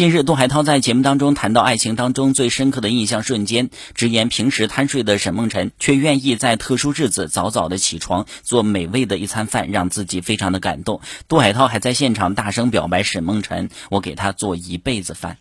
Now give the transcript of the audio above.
近日杜海涛在节目当中谈到爱情当中最深刻的印象瞬间直言平时贪睡的沈梦辰却愿意在特殊日子早早的起床做美味的一餐饭让自己非常的感动。杜海涛还在现场大声表白沈梦辰我给他做一辈子饭。